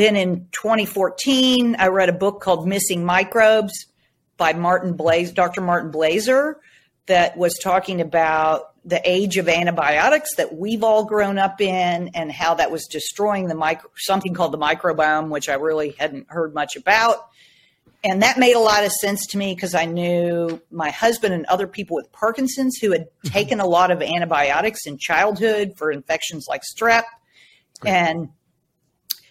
Then in 2014, I read a book called Missing Microbes by Martin Blaze, Dr. Martin Blaser, that was talking about the age of antibiotics that we've all grown up in and how that was destroying the micro something called the microbiome which i really hadn't heard much about and that made a lot of sense to me because i knew my husband and other people with parkinson's who had mm-hmm. taken a lot of antibiotics in childhood for infections like strep Great. and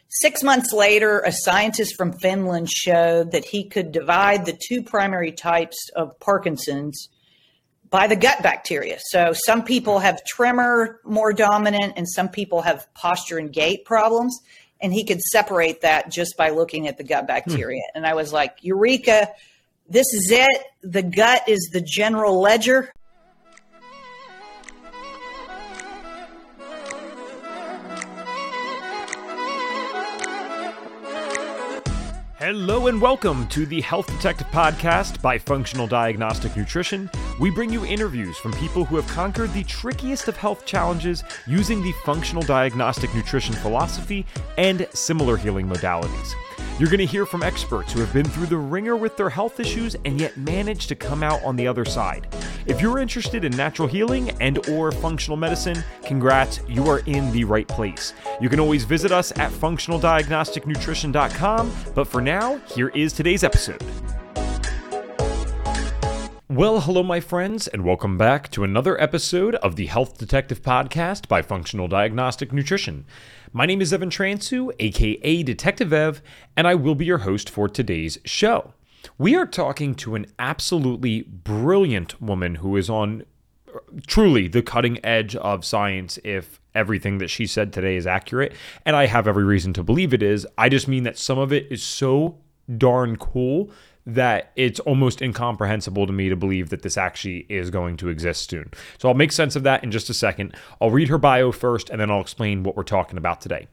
Six months later, a scientist from Finland showed that he could divide the two primary types of Parkinson's by the gut bacteria. So some people have tremor more dominant and some people have posture and gait problems. And he could separate that just by looking at the gut bacteria. Hmm. And I was like, Eureka, this is it. The gut is the general ledger. Hello and welcome to the Health Detective Podcast by Functional Diagnostic Nutrition. We bring you interviews from people who have conquered the trickiest of health challenges using the functional diagnostic nutrition philosophy and similar healing modalities. You're going to hear from experts who have been through the ringer with their health issues and yet managed to come out on the other side. If you're interested in natural healing and or functional medicine, congrats, you are in the right place. You can always visit us at functionaldiagnosticnutrition.com, but for now, here is today's episode. Well, hello, my friends, and welcome back to another episode of the Health Detective Podcast by Functional Diagnostic Nutrition. My name is Evan Transue, aka Detective Ev, and I will be your host for today's show. We are talking to an absolutely brilliant woman who is on truly the cutting edge of science if everything that she said today is accurate. And I have every reason to believe it is. I just mean that some of it is so darn cool that it's almost incomprehensible to me to believe that this actually is going to exist soon. So I'll make sense of that in just a second. I'll read her bio first and then I'll explain what we're talking about today.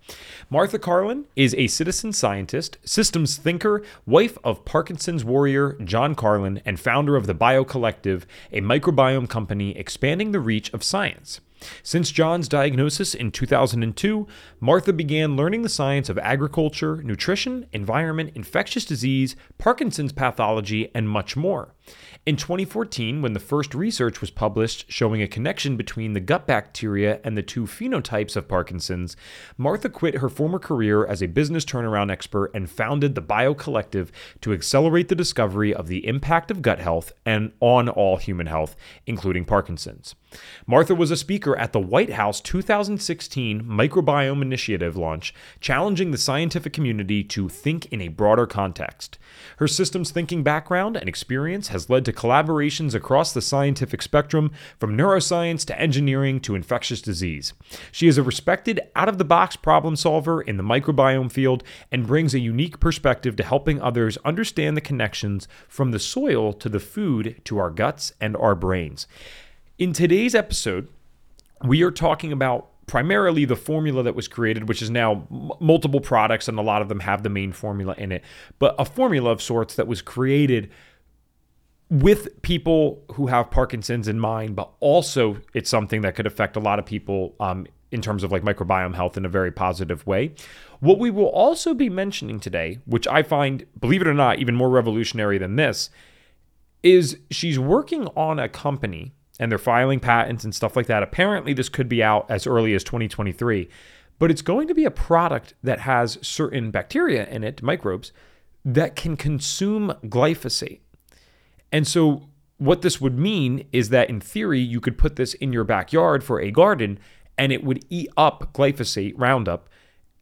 Martha Carlin is a citizen scientist, systems thinker, wife of Parkinson's warrior John Carlin, and founder of the BioCollective, a microbiome company expanding the reach of science. Since John's diagnosis in 2002, Martha began learning the science of agriculture, nutrition, environment, infectious disease, Parkinson's pathology, and much more. In 2014, when the first research was published showing a connection between the gut bacteria and the two phenotypes of Parkinson's, Martha quit her former career as a business turnaround expert and founded the BioCollective to accelerate the discovery of the impact of gut health and on all human health, including Parkinson's. Martha was a speaker at the White House 2016 Microbiome Initiative launch, challenging the scientific community to think in a broader context. Her systems thinking background and experience has led to collaborations across the scientific spectrum, from neuroscience to engineering to infectious disease. She is a respected, out of the box problem solver in the microbiome field and brings a unique perspective to helping others understand the connections from the soil to the food to our guts and our brains. In today's episode, we are talking about primarily the formula that was created, which is now m- multiple products, and a lot of them have the main formula in it, but a formula of sorts that was created with people who have Parkinson's in mind, but also it's something that could affect a lot of people um, in terms of like microbiome health in a very positive way. What we will also be mentioning today, which I find, believe it or not, even more revolutionary than this, is she's working on a company and they're filing patents and stuff like that. Apparently, this could be out as early as 2023, but it's going to be a product that has certain bacteria in it, microbes, that can consume glyphosate. And so, what this would mean is that in theory, you could put this in your backyard for a garden and it would eat up glyphosate, Roundup,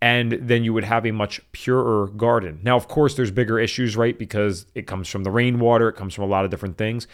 and then you would have a much purer garden. Now, of course, there's bigger issues, right? Because it comes from the rainwater, it comes from a lot of different things.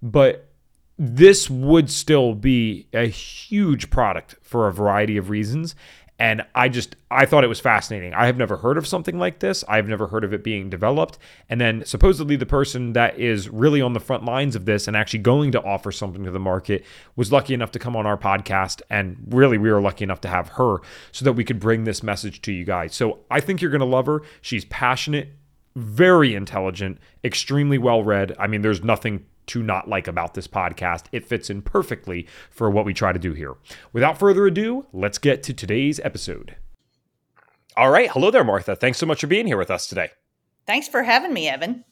But this would still be a huge product for a variety of reasons. And I just, I thought it was fascinating. I have never heard of something like this. I've never heard of it being developed. And then supposedly the person that is really on the front lines of this and actually going to offer something to the market was lucky enough to come on our podcast. And really, we were lucky enough to have her so that we could bring this message to you guys. So I think you're going to love her. She's passionate, very intelligent, extremely well read. I mean, there's nothing to not like about this podcast. It fits in perfectly for what we try to do here. Without further ado, let's get to today's episode. All right. Hello there, Martha. Thanks so much for being here with us today. Thanks for having me, Evan.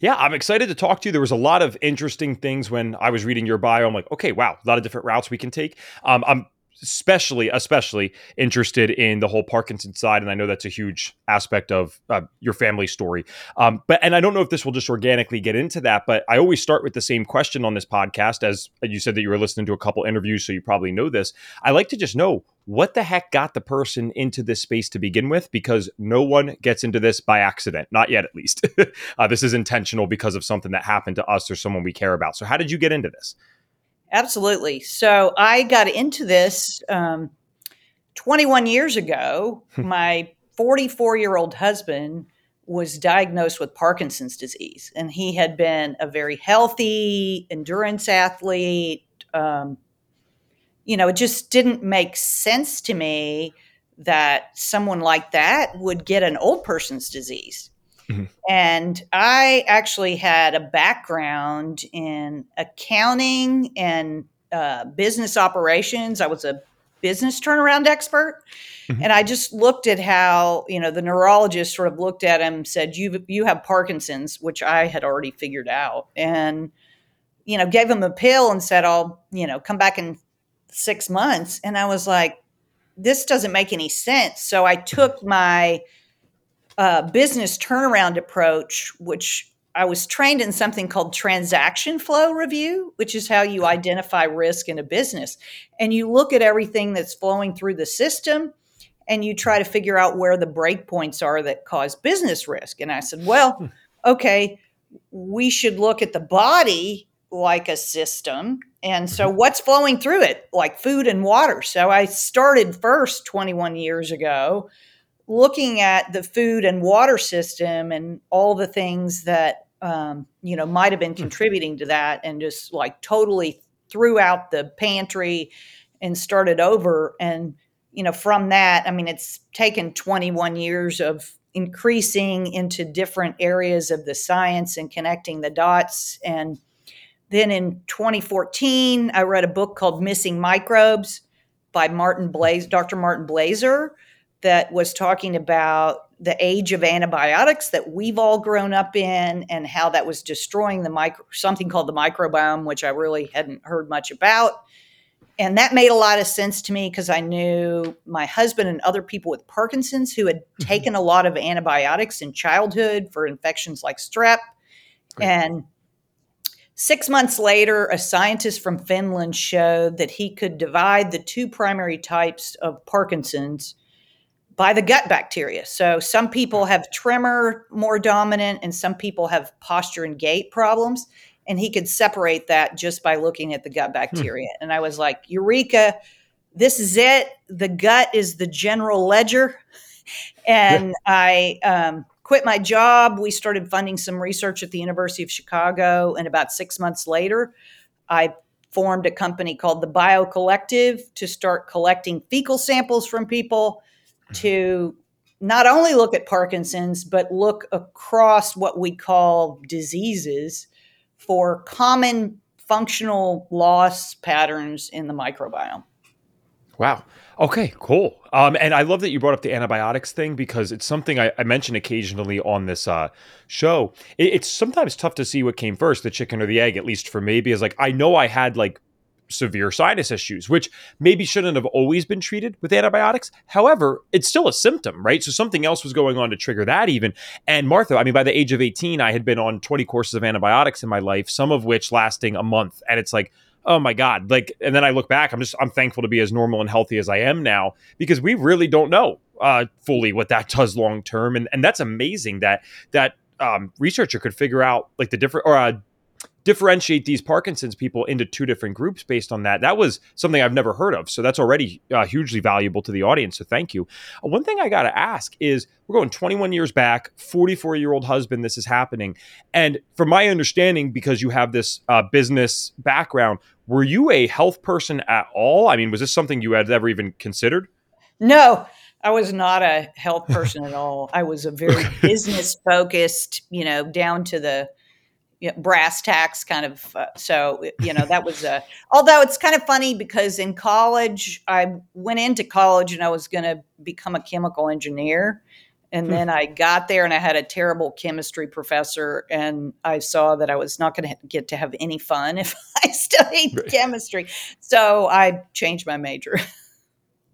Yeah, I'm excited to talk to you. There was a lot of interesting things when I was reading your bio. I'm like, okay, wow, a lot of different routes we can take. Um, I'm especially especially interested in the whole Parkinson side, and I know that's a huge aspect of uh, your family story. Um, but and I don't know if this will just organically get into that, but I always start with the same question on this podcast. As you said that you were listening to a couple interviews, so you probably know this. I like to just know what the heck got the person into this space to begin with because no one gets into this by accident not yet at least uh, this is intentional because of something that happened to us or someone we care about so how did you get into this Absolutely. So I got into this um, 21 years ago. Hmm. My 44 year old husband was diagnosed with Parkinson's disease, and he had been a very healthy endurance athlete. Um, you know, it just didn't make sense to me that someone like that would get an old person's disease. Mm-hmm. And I actually had a background in accounting and uh, business operations. I was a business turnaround expert. Mm-hmm. And I just looked at how, you know, the neurologist sort of looked at him, said, You you have Parkinson's, which I had already figured out. And, you know, gave him a pill and said, I'll, you know, come back in six months. And I was like, this doesn't make any sense. So I took my uh, business turnaround approach, which I was trained in something called transaction flow review, which is how you identify risk in a business. And you look at everything that's flowing through the system and you try to figure out where the break points are that cause business risk. And I said, well, hmm. okay, we should look at the body like a system. And so, mm-hmm. what's flowing through it? Like food and water. So, I started first 21 years ago looking at the food and water system and all the things that um, you know might have been hmm. contributing to that and just like totally threw out the pantry and started over. And you know from that i mean it's taken 21 years of increasing into different areas of the science and connecting the dots. And then in 2014 i read a book called missing microbes by martin blaze dr martin blaser that was talking about the age of antibiotics that we've all grown up in and how that was destroying the micro something called the microbiome which i really hadn't heard much about and that made a lot of sense to me because i knew my husband and other people with parkinson's who had mm-hmm. taken a lot of antibiotics in childhood for infections like strep Great. and Six months later, a scientist from Finland showed that he could divide the two primary types of Parkinson's by the gut bacteria. So some people have tremor more dominant and some people have posture and gait problems. And he could separate that just by looking at the gut bacteria. Hmm. And I was like, Eureka, this is it. The gut is the general ledger. And I um, quit my job. We started funding some research at the University of Chicago. And about six months later, I formed a company called the BioCollective to start collecting fecal samples from people to not only look at Parkinson's, but look across what we call diseases for common functional loss patterns in the microbiome. Wow. Okay, cool. Um, and I love that you brought up the antibiotics thing because it's something I, I mention occasionally on this uh, show. It, it's sometimes tough to see what came first, the chicken or the egg, at least for me, because like I know I had like severe sinus issues, which maybe shouldn't have always been treated with antibiotics. However, it's still a symptom, right? So something else was going on to trigger that even. And Martha, I mean, by the age of 18, I had been on 20 courses of antibiotics in my life, some of which lasting a month. And it's like, oh my God. Like, and then I look back, I'm just, I'm thankful to be as normal and healthy as I am now because we really don't know uh, fully what that does long term. And, and that's amazing that, that, um, researcher could figure out like the different or uh, differentiate these Parkinson's people into two different groups based on that. That was something I've never heard of. So that's already uh, hugely valuable to the audience. So thank you. Uh, one thing I got to ask is we're going 21 years back, 44 year old husband, this is happening. And from my understanding, because you have this uh, business background, were you a health person at all? I mean, was this something you had ever even considered? No, I was not a health person at all. I was a very business focused, you know, down to the you know, brass tacks kind of. Uh, so you know that was a. Although it's kind of funny because in college I went into college and I was going to become a chemical engineer, and hmm. then I got there and I had a terrible chemistry professor, and I saw that I was not going to get to have any fun if I studied right. chemistry. So I changed my major.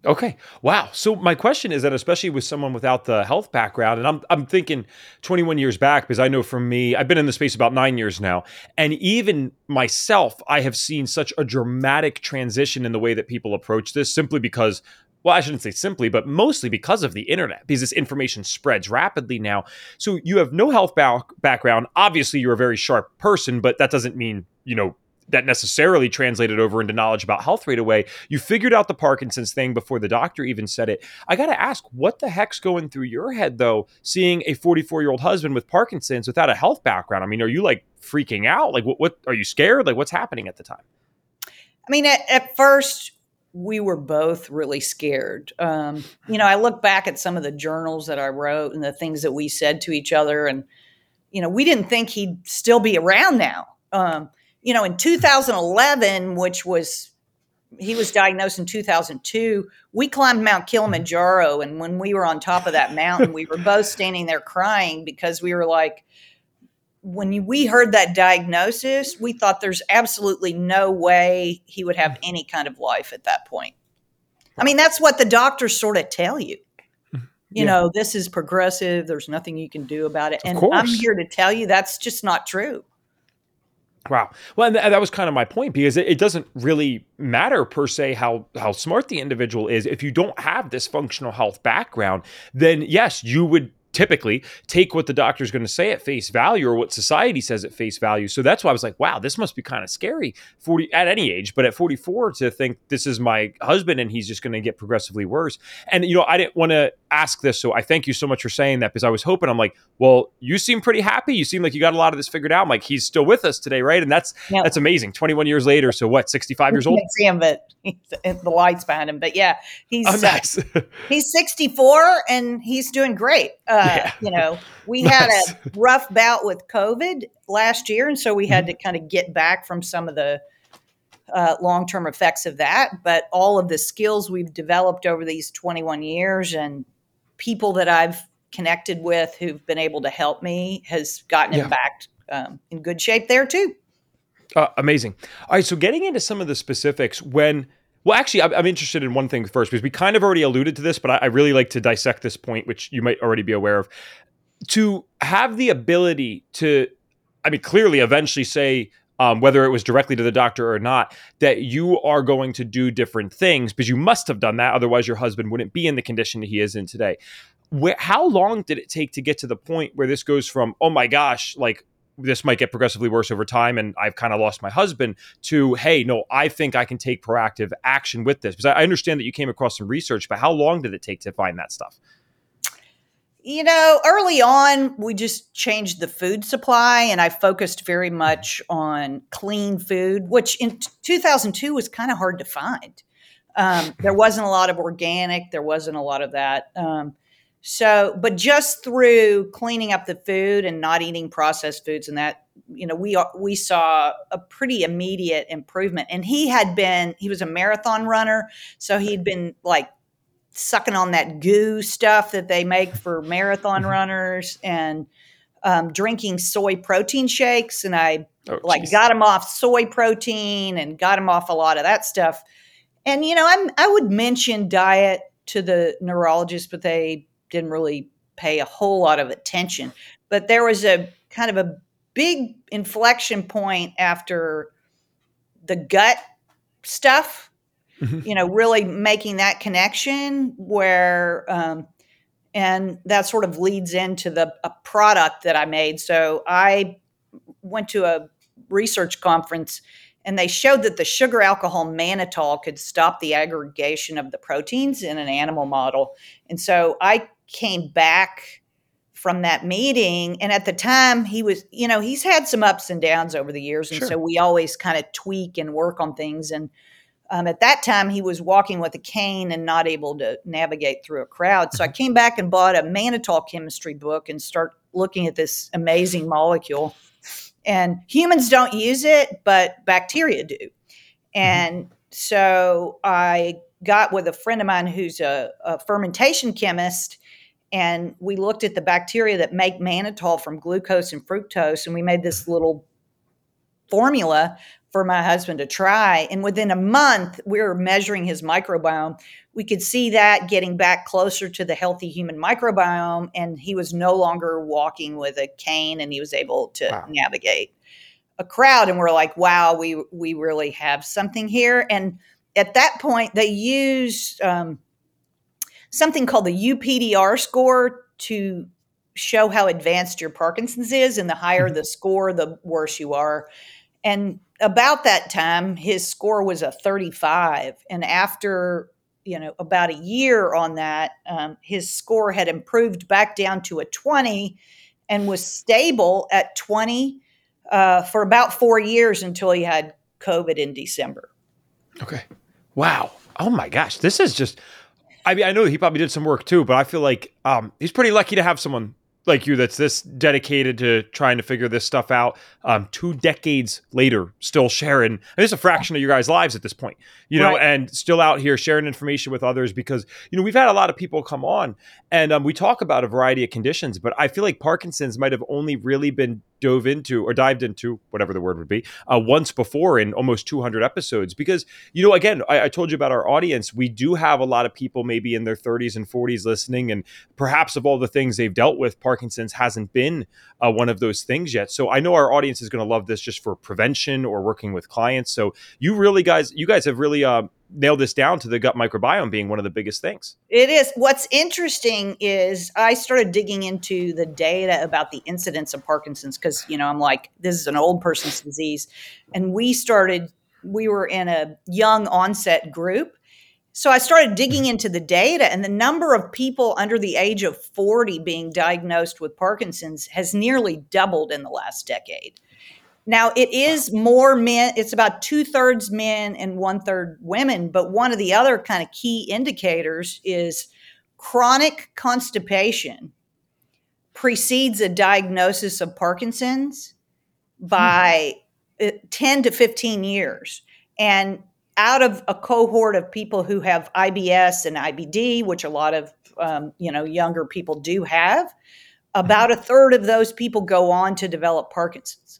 Okay. Wow. So my question is that especially with someone without the health background, and I'm I'm thinking 21 years back because I know for me, I've been in the space about nine years now, and even myself, I have seen such a dramatic transition in the way that people approach this simply because well, I shouldn't say simply, but mostly because of the internet, because this information spreads rapidly now. So you have no health back- background. Obviously, you're a very sharp person, but that doesn't mean, you know, that necessarily translated over into knowledge about health right away. You figured out the Parkinson's thing before the doctor even said it. I got to ask, what the heck's going through your head though, seeing a 44 year old husband with Parkinson's without a health background? I mean, are you like freaking out? Like, what, what are you scared? Like, what's happening at the time? I mean, at, at first, we were both really scared. Um, you know, I look back at some of the journals that I wrote and the things that we said to each other, and, you know, we didn't think he'd still be around now. Um, you know, in 2011, which was he was diagnosed in 2002. We climbed Mount Kilimanjaro, and when we were on top of that mountain, we were both standing there crying because we were like, when we heard that diagnosis, we thought there's absolutely no way he would have any kind of life at that point. I mean, that's what the doctors sort of tell you. You yeah. know, this is progressive. There's nothing you can do about it. And I'm here to tell you that's just not true. Wow. Well, and, th- that was kind of my point because it, it, doesn't really matter per se how how smart the individual is if you don't have this functional health background. Then yes, you would typically take what the doctor is going to say at face value or what society says at face value. So that's why I was like, wow, this must be kind of scary 40 at any age, but at 44 to think this is my husband and he's just going to get progressively worse. And you know, I didn't want to ask this, so I thank you so much for saying that because I was hoping I'm like, well, you seem pretty happy. You seem like you got a lot of this figured out. I'm like, he's still with us today, right? And that's yep. that's amazing. 21 years later, so what? 65 years old. See him, but the lights behind him. But yeah, he's oh, nice. uh, he's 64 and he's doing great. Uh, yeah. You know, we nice. had a rough bout with COVID last year, and so we had mm-hmm. to kind of get back from some of the uh, long term effects of that. But all of the skills we've developed over these 21 years and people that I've connected with who've been able to help me has gotten yeah. him back um, in good shape there too. Uh, amazing. All right, so getting into some of the specifics when. Well, actually, I'm, interested in one thing first because we kind of already alluded to this, but I really like to dissect this point, which you might already be aware of. To have the ability to, I mean, clearly eventually say, um, whether it was directly to the doctor or not, that you are going to do different things because you must have done that. Otherwise, your husband wouldn't be in the condition he is in today. Where, how long did it take to get to the point where this goes from, oh my gosh, like this might get progressively worse over time and I've kind of lost my husband to, hey, no, I think I can take proactive action with this? Because I understand that you came across some research, but how long did it take to find that stuff? You know, early on, we just changed the food supply, and I focused very much on clean food, which in 2002 was kind of hard to find. Um, there wasn't a lot of organic, there wasn't a lot of that. Um, so, but just through cleaning up the food and not eating processed foods and that, you know, we we saw a pretty immediate improvement. And he had been he was a marathon runner, so he'd been like sucking on that goo stuff that they make for marathon mm-hmm. runners and um, drinking soy protein shakes. And I oh, like got him off soy protein and got him off a lot of that stuff. And, you know, I'm, I would mention diet to the neurologist, but they didn't really pay a whole lot of attention. But there was a kind of a big inflection point after the gut stuff mm-hmm. you know, really making that connection where, um, and that sort of leads into the a product that I made. So I went to a research conference and they showed that the sugar alcohol mannitol could stop the aggregation of the proteins in an animal model. And so I came back from that meeting and at the time he was you know he's had some ups and downs over the years and sure. so we always kind of tweak and work on things and um, at that time, he was walking with a cane and not able to navigate through a crowd. So I came back and bought a mannitol chemistry book and start looking at this amazing molecule. And humans don't use it, but bacteria do. And so I got with a friend of mine who's a, a fermentation chemist and we looked at the bacteria that make mannitol from glucose and fructose and we made this little formula for my husband to try and within a month we were measuring his microbiome we could see that getting back closer to the healthy human microbiome and he was no longer walking with a cane and he was able to wow. navigate a crowd and we're like wow we we really have something here and at that point they used um, something called the UPDR score to show how advanced your Parkinson's is, and the higher mm-hmm. the score, the worse you are. And about that time, his score was a 35, and after you know about a year on that, um, his score had improved back down to a 20, and was stable at 20 uh, for about four years until he had COVID in December. Okay. Wow. Oh my gosh. This is just I mean, I know he probably did some work too, but I feel like um, he's pretty lucky to have someone like you that's this dedicated to trying to figure this stuff out. Um, two decades later, still sharing. And it's a fraction of your guys' lives at this point, you know, right. and still out here sharing information with others because you know we've had a lot of people come on and um, we talk about a variety of conditions, but I feel like Parkinson's might have only really been dove into or dived into whatever the word would be uh, once before in almost 200 episodes. Because you know again I, I, told you about our audience. We do have a lot of people maybe in their 30s and 40s listening and perhaps of all the things they've dealt with parkinson's hasn't been uh, one of those things yet. So i know our audience is going to love this just for prevention or working with clients. So you really guys you guys have really uh, nail this down to the gut microbiome being one of the biggest things. It is. What's interesting is I started digging into the data about the incidence of Parkinson's because, you know, I'm like, this is an old person's disease. And we started, we were in a young onset group. So I started digging mm-hmm. into the data, and the number of people under the age of 40 being diagnosed with Parkinson's has nearly doubled in the last decade. Now it is more men, it's about two thirds men and one third women. But one of the other kind of key indicators is chronic constipation precedes a diagnosis of Parkinson's by hmm. 10 to 15 years. And out of a cohort of people who have IBS and IBD, which a lot of um, you know younger people do have, about mm-hmm. a third of those people go on to develop Parkinson's.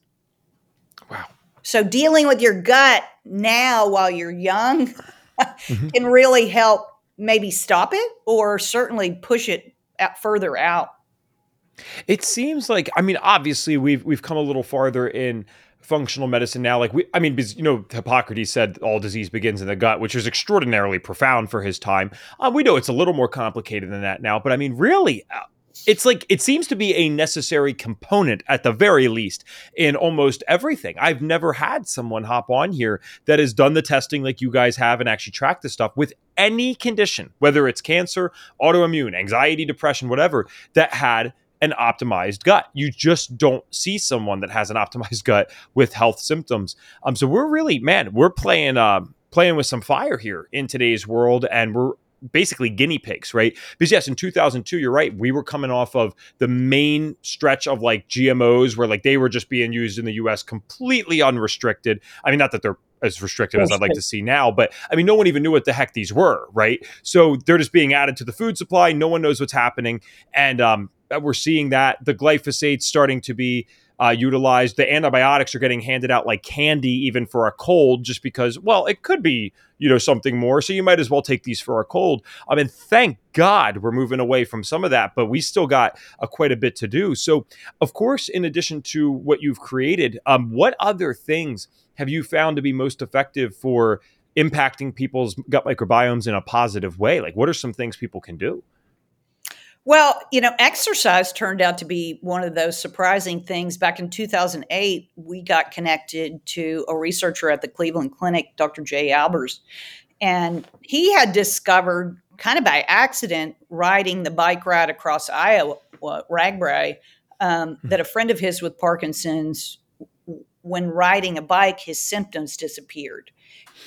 So dealing with your gut now while you're young mm-hmm. can really help maybe stop it or certainly push it out further out. It seems like I mean obviously we've we've come a little farther in functional medicine now like we i mean you know hippocrates said all disease begins in the gut which is extraordinarily profound for his time uh, we know it's a little more complicated than that now but i mean really uh, it's like it seems to be a necessary component at the very least in almost everything. I've never had someone hop on here that has done the testing like you guys have and actually tracked this stuff with any condition, whether it's cancer, autoimmune, anxiety, depression, whatever, that had an optimized gut. You just don't see someone that has an optimized gut with health symptoms. Um, so we're really, man, we're playing uh, playing with some fire here in today's world, and we're basically guinea pigs, right? Because yes, in 2002, you're right. We were coming off of the main stretch of like GMOs where like they were just being used in the US completely unrestricted. I mean, not that they're as restrictive as I'd like to see now, but I mean, no one even knew what the heck these were, right? So they're just being added to the food supply. No one knows what's happening. And um, we're seeing that the glyphosate starting to be uh, utilized. The antibiotics are getting handed out like candy, even for a cold, just because, well, it could be, you know, something more. So you might as well take these for a cold. I mean, thank God we're moving away from some of that, but we still got uh, quite a bit to do. So, of course, in addition to what you've created, um, what other things have you found to be most effective for impacting people's gut microbiomes in a positive way? Like, what are some things people can do? Well, you know, exercise turned out to be one of those surprising things. Back in 2008, we got connected to a researcher at the Cleveland Clinic, Dr. Jay Alberts, and he had discovered, kind of by accident, riding the bike ride across Iowa, RAGBRAI, um, hmm. that a friend of his with Parkinson's, when riding a bike, his symptoms disappeared.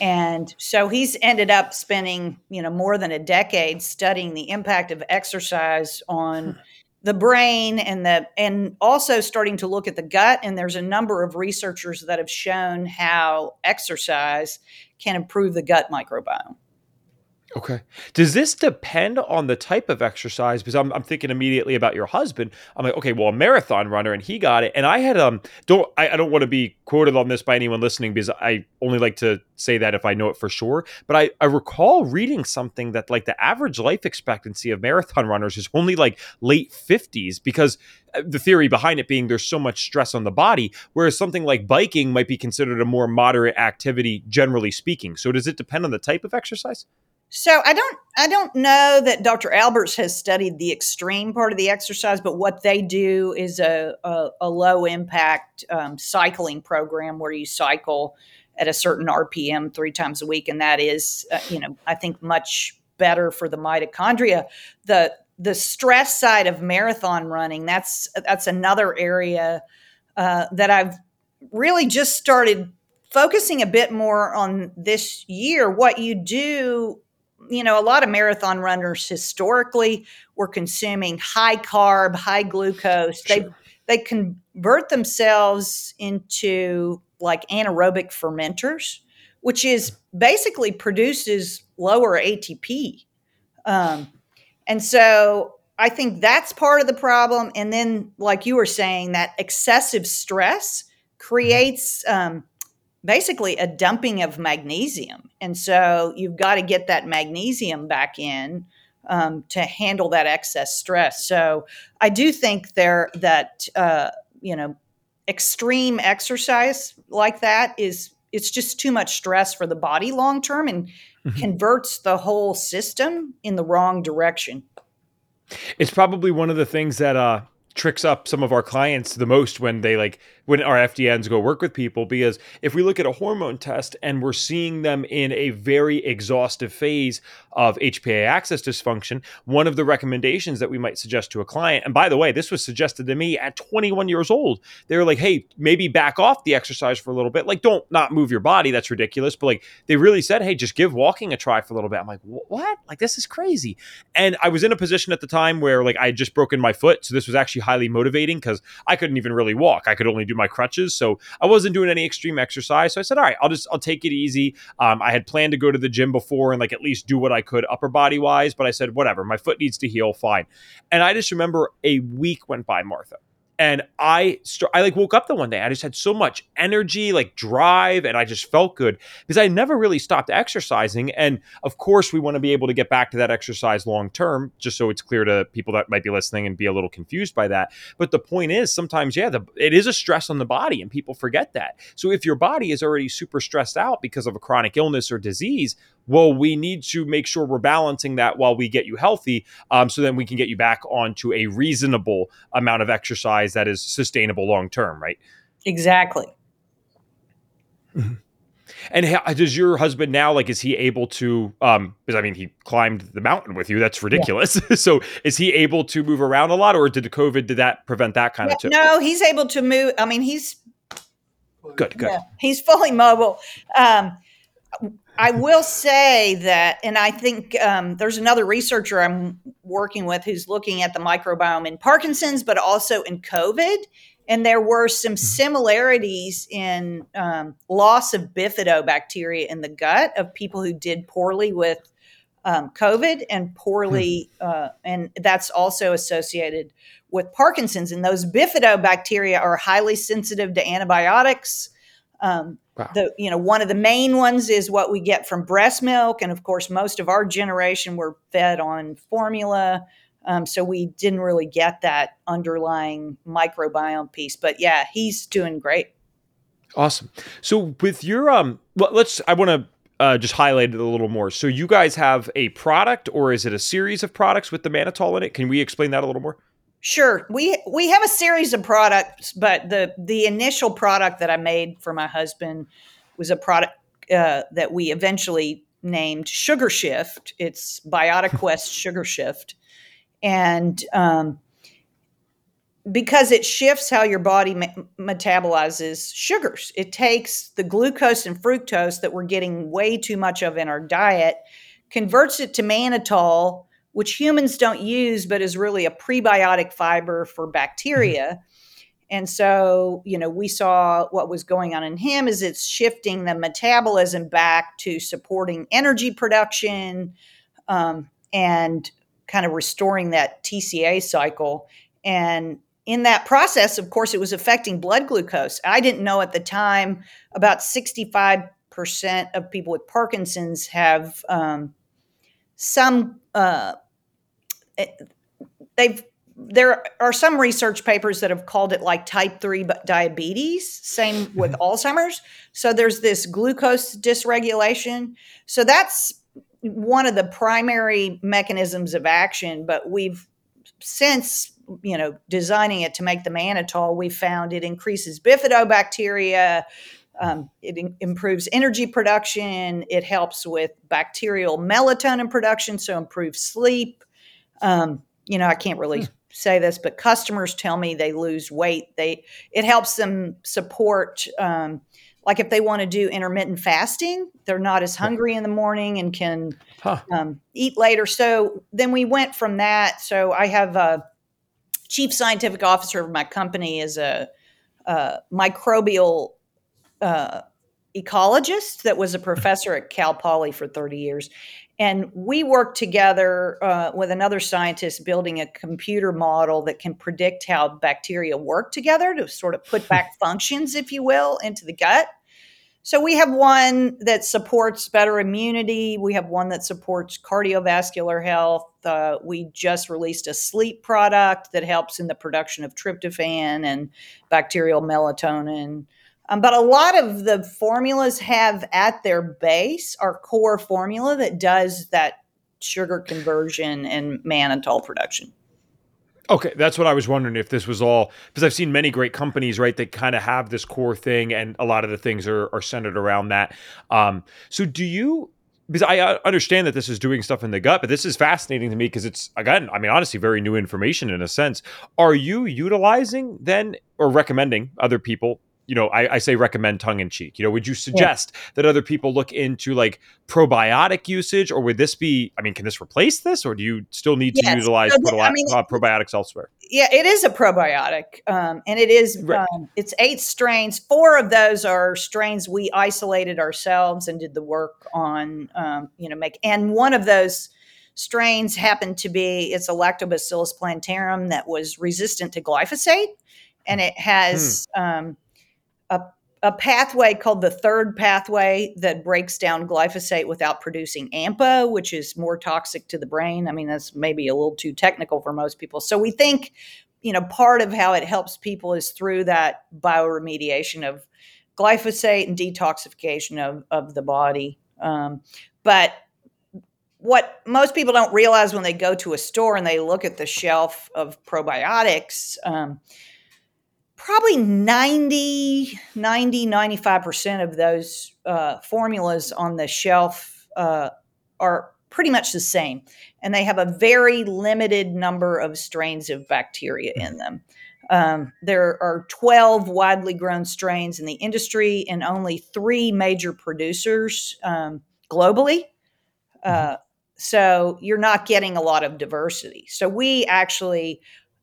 And so he's ended up spending, you know, more than a decade studying the impact of exercise on hmm. the brain and the and also starting to look at the gut. And there's a number of researchers that have shown how exercise can improve the gut microbiome Okay. Does this depend on the type of exercise? Because I'm, I'm thinking immediately about your husband. I'm like, okay, well, a marathon runner, and he got it. And I had um, don't I, I don't want to be quoted on this by anyone listening because I only like to say that if I know it for sure. But I I recall reading something that like the average life expectancy of marathon runners is only like late 50s because uh, the theory behind it being there's so much stress on the body, whereas something like biking might be considered a more moderate activity, generally speaking. So does it depend on the type of exercise? So I don't I don't know that Dr. Alberts has studied the extreme part of the exercise, but what they do is a, a, a low impact um, cycling program where you cycle at a certain RPM three times a week, and that is uh, you know I think much better for the mitochondria. The the stress side of marathon running that's that's another area uh, that I've really just started focusing a bit more on this year. What you do you know, a lot of marathon runners historically were consuming high carb, high glucose. Sure. They they convert themselves into like anaerobic fermenters, which is basically produces lower ATP. Um, and so I think that's part of the problem. And then, like you were saying, that excessive stress creates um, basically a dumping of magnesium. And so you've got to get that magnesium back in um, to handle that excess stress. So I do think there that uh, you know extreme exercise like that is it's just too much stress for the body long term and mm-hmm. converts the whole system in the wrong direction. It's probably one of the things that uh, tricks up some of our clients the most when they like when our FDNs go work with people because if we look at a hormone test and we're seeing them in a very exhaustive phase of HPA axis dysfunction, one of the recommendations that we might suggest to a client, and by the way, this was suggested to me at 21 years old. They were like, hey, maybe back off the exercise for a little bit. Like, don't not move your body. That's ridiculous. But like, they really said, hey, just give walking a try for a little bit. I'm like, what? Like, this is crazy. And I was in a position at the time where like I had just broken my foot. So this was actually highly motivating because I couldn't even really walk. I could only do my crutches. So I wasn't doing any extreme exercise. So I said, all right, I'll just, I'll take it easy. Um, I had planned to go to the gym before and like at least do what I could upper body wise, but I said, whatever, my foot needs to heal, fine. And I just remember a week went by, Martha and I st- I like woke up the one day. I just had so much energy, like drive, and I just felt good because I never really stopped exercising. And of course, we want to be able to get back to that exercise long term, just so it's clear to people that might be listening and be a little confused by that. But the point is, sometimes, yeah, the, it is a stress on the body, and people forget that. So if your body is already super stressed out because of a chronic illness or disease, well, we need to make sure we're balancing that while we get you healthy, um, so then we can get you back onto a reasonable amount of exercise that is sustainable long term, right? Exactly. Mm-hmm. And how, does your husband now like is he able to um because I mean he climbed the mountain with you that's ridiculous. Yeah. so is he able to move around a lot or did the covid did that prevent that kind yeah, of too? No, he's able to move I mean he's good good. Yeah, he's fully mobile. Um I will say that, and I think um, there's another researcher I'm working with who's looking at the microbiome in Parkinson's, but also in COVID. And there were some mm-hmm. similarities in um, loss of bifidobacteria in the gut of people who did poorly with um, COVID and poorly, hmm. uh, and that's also associated with Parkinson's. And those bifidobacteria are highly sensitive to antibiotics. Um, wow. The you know one of the main ones is what we get from breast milk, and of course, most of our generation were fed on formula, um, so we didn't really get that underlying microbiome piece. But yeah, he's doing great. Awesome. So with your um, let's I want to uh, just highlight it a little more. So you guys have a product, or is it a series of products with the mannitol in it? Can we explain that a little more? Sure. We we have a series of products, but the the initial product that I made for my husband was a product uh, that we eventually named Sugar Shift. It's BiotiQuest Sugar Shift, and um, because it shifts how your body me- metabolizes sugars, it takes the glucose and fructose that we're getting way too much of in our diet, converts it to mannitol which humans don't use, but is really a prebiotic fiber for bacteria. Mm-hmm. And so, you know, we saw what was going on in him is it's shifting the metabolism back to supporting energy production um, and kind of restoring that TCA cycle. And in that process, of course, it was affecting blood glucose. I didn't know at the time about 65% of people with Parkinson's have um, some, uh, they've there are some research papers that have called it like type 3 diabetes same with alzheimer's. So there's this glucose dysregulation. So that's one of the primary mechanisms of action but we've since you know designing it to make the mannitol we found it increases bifidobacteria um, it in- improves energy production it helps with bacterial melatonin production so improves sleep um, you know i can't really hmm say this, but customers tell me they lose weight. They it helps them support. Um, like if they want to do intermittent fasting, they're not as hungry in the morning and can huh. um, eat later. So then we went from that. So I have a chief scientific officer of my company is a, a microbial uh, ecologist that was a professor at Cal Poly for 30 years. And we worked together uh, with another scientist building a computer model that can predict how bacteria work together to sort of put back functions, if you will, into the gut. So we have one that supports better immunity. We have one that supports cardiovascular health. Uh, we just released a sleep product that helps in the production of tryptophan and bacterial melatonin. Um, but a lot of the formulas have at their base our core formula that does that sugar conversion and mannitol production. Okay, that's what I was wondering if this was all because I've seen many great companies, right? That kind of have this core thing, and a lot of the things are, are centered around that. Um, so, do you? Because I understand that this is doing stuff in the gut, but this is fascinating to me because it's again, I mean, honestly, very new information in a sense. Are you utilizing then or recommending other people you know, I, I, say recommend tongue in cheek. You know, would you suggest yeah. that other people look into like probiotic usage, or would this be? I mean, can this replace this, or do you still need to yes. utilize so probi- I mean, uh, probiotics elsewhere? Yeah, it is a probiotic, um, and it is. Right. Um, it's eight strains. Four of those are strains we isolated ourselves and did the work on. Um, you know, make and one of those strains happened to be it's a lactobacillus plantarum that was resistant to glyphosate, and it has. Hmm a, a pathway called the third pathway that breaks down glyphosate without producing AMPA, which is more toxic to the brain. I mean, that's maybe a little too technical for most people. So we think, you know, part of how it helps people is through that bioremediation of glyphosate and detoxification of, of the body. Um, but what most people don't realize when they go to a store and they look at the shelf of probiotics, um, probably 90, 90, 95% of those uh, formulas on the shelf uh, are pretty much the same. And they have a very limited number of strains of bacteria in them. Um, there are 12 widely grown strains in the industry and only three major producers um, globally. Uh, mm-hmm. so you're not getting a lot of diversity. So we actually,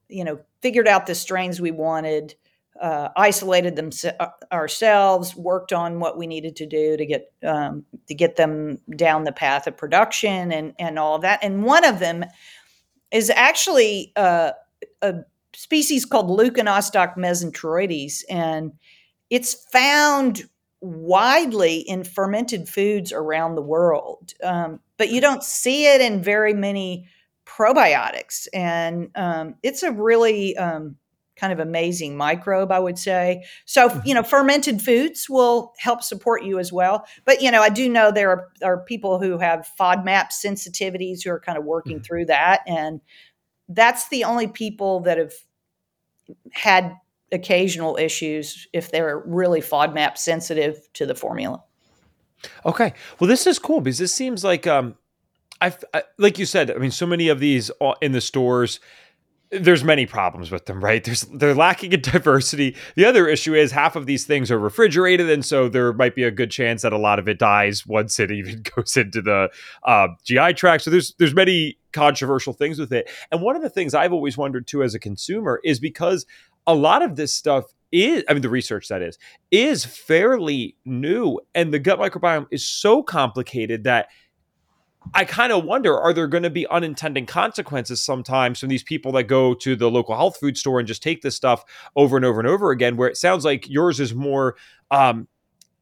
you know, figured out the strains we wanted uh, isolated them uh, ourselves, worked on what we needed to do to get um, to get them down the path of production and and all of that. And one of them is actually uh, a species called Leuconostoc mesenteroides, and it's found widely in fermented foods around the world, um, but you don't see it in very many probiotics, and um, it's a really um, kind of amazing microbe, I would say. So, mm-hmm. you know, fermented foods will help support you as well. But, you know, I do know there are, are people who have FODMAP sensitivities who are kind of working mm-hmm. through that. And that's the only people that have had occasional issues if they're really FODMAP sensitive to the formula. Okay. Well, this is cool because this seems like, um, I, like you said, I mean, so many of these in the stores, there's many problems with them, right? There's they're lacking in diversity. The other issue is half of these things are refrigerated, and so there might be a good chance that a lot of it dies once it even goes into the uh, GI tract. So there's there's many controversial things with it. And one of the things I've always wondered too as a consumer is because a lot of this stuff is I mean the research that is is fairly new, and the gut microbiome is so complicated that I kind of wonder are there going to be unintended consequences sometimes from these people that go to the local health food store and just take this stuff over and over and over again? Where it sounds like yours is more, um,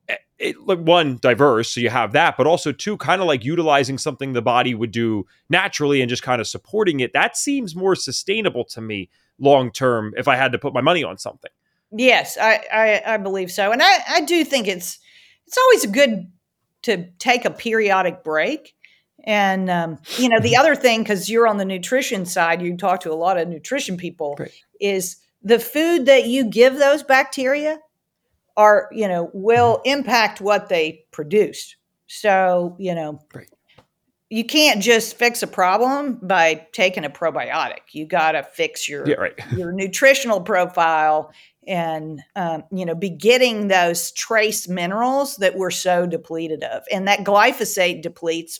eh, it, one, diverse, so you have that, but also two, kind of like utilizing something the body would do naturally and just kind of supporting it. That seems more sustainable to me long term if I had to put my money on something. Yes, I, I, I believe so. And I, I do think it's it's always good to take a periodic break and um, you know, the mm-hmm. other thing, because you're on the nutrition side, you talk to a lot of nutrition people, right. is the food that you give those bacteria are, you know, will mm-hmm. impact what they produce. So, you know, right. you can't just fix a problem by taking a probiotic. You got to fix your yeah, right. your nutritional profile and um, you know be getting those trace minerals that we're so depleted of and that glyphosate depletes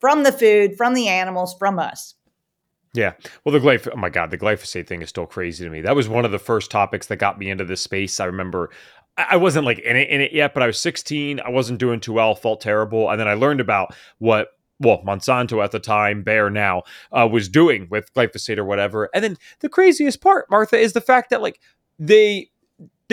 from the food, from the animals, from us. Yeah. Well, the glyphosate, oh my God, the glyphosate thing is still crazy to me. That was one of the first topics that got me into this space. I remember I wasn't like in it, in it yet, but I was 16. I wasn't doing too well, felt terrible. And then I learned about what, well, Monsanto at the time, Bayer now, uh, was doing with glyphosate or whatever. And then the craziest part, Martha, is the fact that like they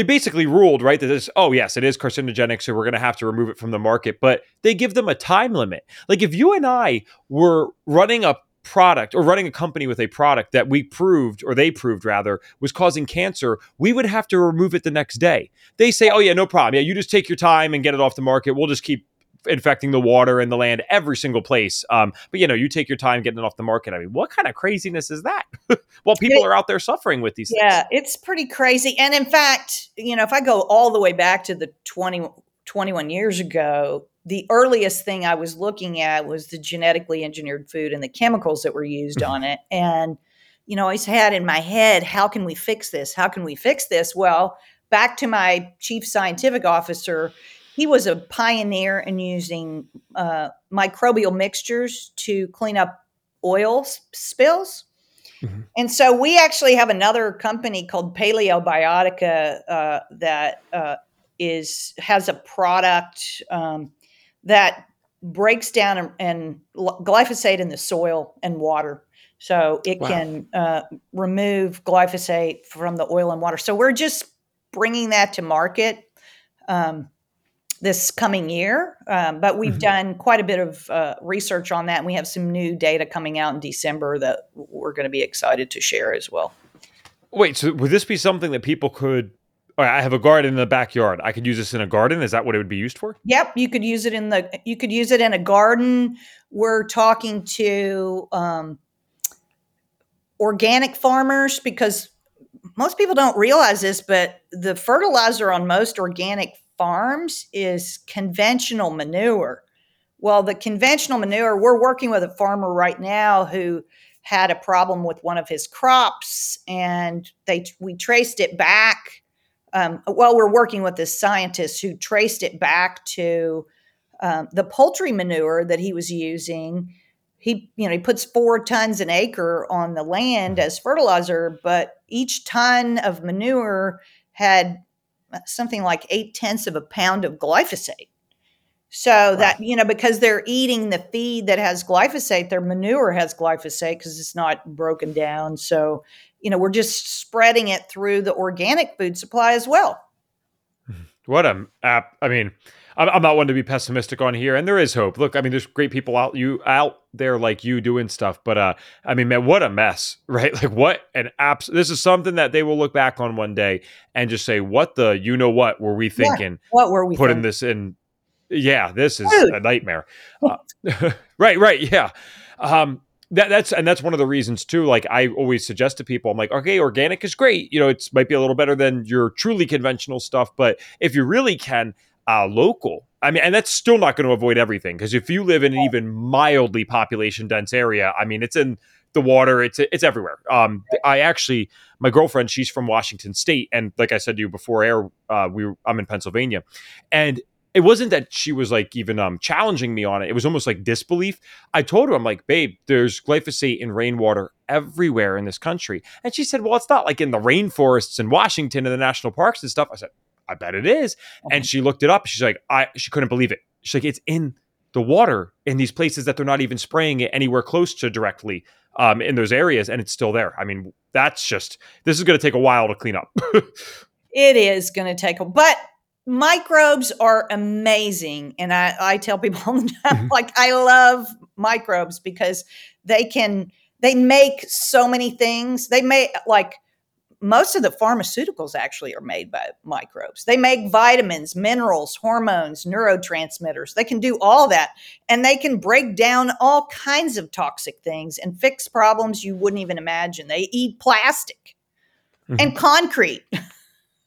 they basically ruled right that this oh yes it is carcinogenic so we're going to have to remove it from the market but they give them a time limit. Like if you and i were running a product or running a company with a product that we proved or they proved rather was causing cancer we would have to remove it the next day. They say oh yeah no problem. Yeah you just take your time and get it off the market. We'll just keep infecting the water and the land every single place. Um, but you know, you take your time getting it off the market. I mean, what kind of craziness is that? well, people it, are out there suffering with these. Yeah, things. it's pretty crazy. And in fact, you know, if I go all the way back to the 20, 21 years ago, the earliest thing I was looking at was the genetically engineered food and the chemicals that were used mm-hmm. on it. And you know, I always had in my head, how can we fix this? How can we fix this? Well, back to my chief scientific officer, he was a pioneer in using uh, microbial mixtures to clean up oil spills. Mm-hmm. And so we actually have another company called Paleobiotica uh, that uh, is has a product um, that breaks down and, and, glyphosate in the soil and water. So it wow. can uh, remove glyphosate from the oil and water. So we're just bringing that to market. Um, this coming year. Um, but we've mm-hmm. done quite a bit of uh, research on that, and we have some new data coming out in December that we're going to be excited to share as well. Wait, so would this be something that people could? I have a garden in the backyard. I could use this in a garden. Is that what it would be used for? Yep, you could use it in the. You could use it in a garden. We're talking to um, organic farmers because most people don't realize this, but the fertilizer on most organic farms is conventional manure. Well, the conventional manure, we're working with a farmer right now who had a problem with one of his crops, and they we traced it back. Um, well, we're working with this scientist who traced it back to um, the poultry manure that he was using. He, you know, he puts four tons an acre on the land as fertilizer, but each ton of manure had something like eight tenths of a pound of glyphosate. So that, you know, because they're eating the feed that has glyphosate, their manure has glyphosate because it's not broken down. So, you know, we're just spreading it through the organic food supply as well. Mm-hmm. What a app. I mean, I'm, not one to be pessimistic on here, and there is hope. Look, I mean, there's great people out you out there like you doing stuff, but uh, I mean, man, what a mess, right? Like, what an apps. This is something that they will look back on one day and just say, "What the, you know, what were we thinking? Yeah, what were we putting thinking? this in?" Yeah, this is Dude. a nightmare. Uh, right, right, yeah. Um, that, that's and that's one of the reasons too. Like I always suggest to people, I'm like, okay, organic is great. You know, it's might be a little better than your truly conventional stuff, but if you really can uh, local. I mean, and that's still not going to avoid everything because if you live in an even mildly population dense area, I mean, it's in the water. It's it's everywhere. Um, I actually, my girlfriend, she's from Washington State, and like I said to you before air, uh, we were, I'm in Pennsylvania, and it wasn't that she was like even um challenging me on it. It was almost like disbelief. I told her, I'm like, babe, there's glyphosate in rainwater everywhere in this country, and she said, well, it's not like in the rainforests in Washington and the national parks and stuff. I said, I bet it is. Okay. And she looked it up. She's like, I she couldn't believe it. She's like, it's in the water in these places that they're not even spraying it anywhere close to directly um, in those areas, and it's still there. I mean, that's just this is going to take a while to clean up. it is going to take a, but microbes are amazing, and I, I tell people all the time, mm-hmm. like I love microbes because they can they make so many things. They make like most of the pharmaceuticals actually are made by microbes. They make vitamins, minerals, hormones, neurotransmitters. They can do all that. And they can break down all kinds of toxic things and fix problems you wouldn't even imagine. They eat plastic mm-hmm. and concrete.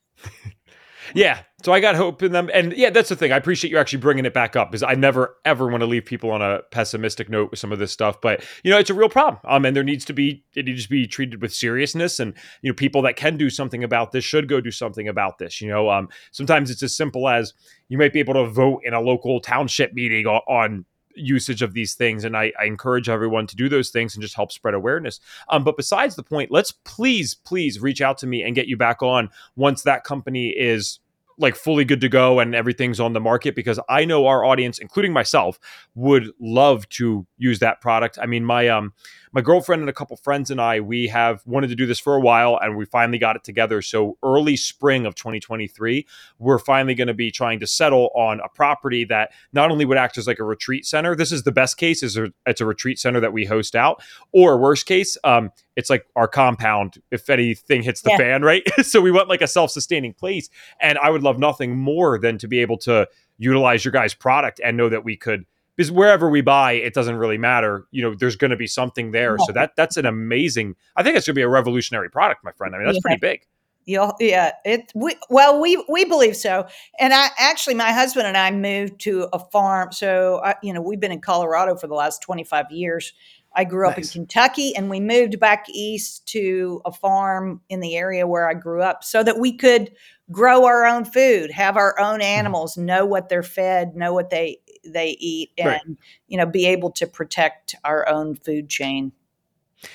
yeah, so I got hope in them. And yeah, that's the thing. I appreciate you actually bringing it back up because I never ever want to leave people on a pessimistic note with some of this stuff. But you know, it's a real problem. Um, and there needs to be it needs to be treated with seriousness. And you know, people that can do something about this should go do something about this. You know, um, sometimes it's as simple as you might be able to vote in a local township meeting on, on usage of these things and I, I, encourage everyone to do those things and just help spread awareness um, but besides the point let's please please reach out to me and get you back on once that company is like fully good to go and everything's on the market because I know our audience, including myself, would love to use that product. I mean, my um my girlfriend and a couple friends and I, we have wanted to do this for a while and we finally got it together. So early spring of 2023, we're finally going to be trying to settle on a property that not only would act as like a retreat center. This is the best case is it's a retreat center that we host out or worst case, um, it's like our compound if anything hits the yeah. fan, right? so we want like a self-sustaining place. And I would love nothing more than to be able to utilize your guys' product and know that we could because wherever we buy, it doesn't really matter. You know, there's going to be something there. Yeah. So that that's an amazing. I think it's going to be a revolutionary product, my friend. I mean, that's yeah. pretty big. Yeah, yeah. It we well we we believe so. And I actually, my husband and I moved to a farm. So I, you know, we've been in Colorado for the last twenty five years. I grew up in Kentucky, and we moved back east to a farm in the area where I grew up, so that we could grow our own food, have our own mm-hmm. animals, know what they're fed, know what they they eat and right. you know be able to protect our own food chain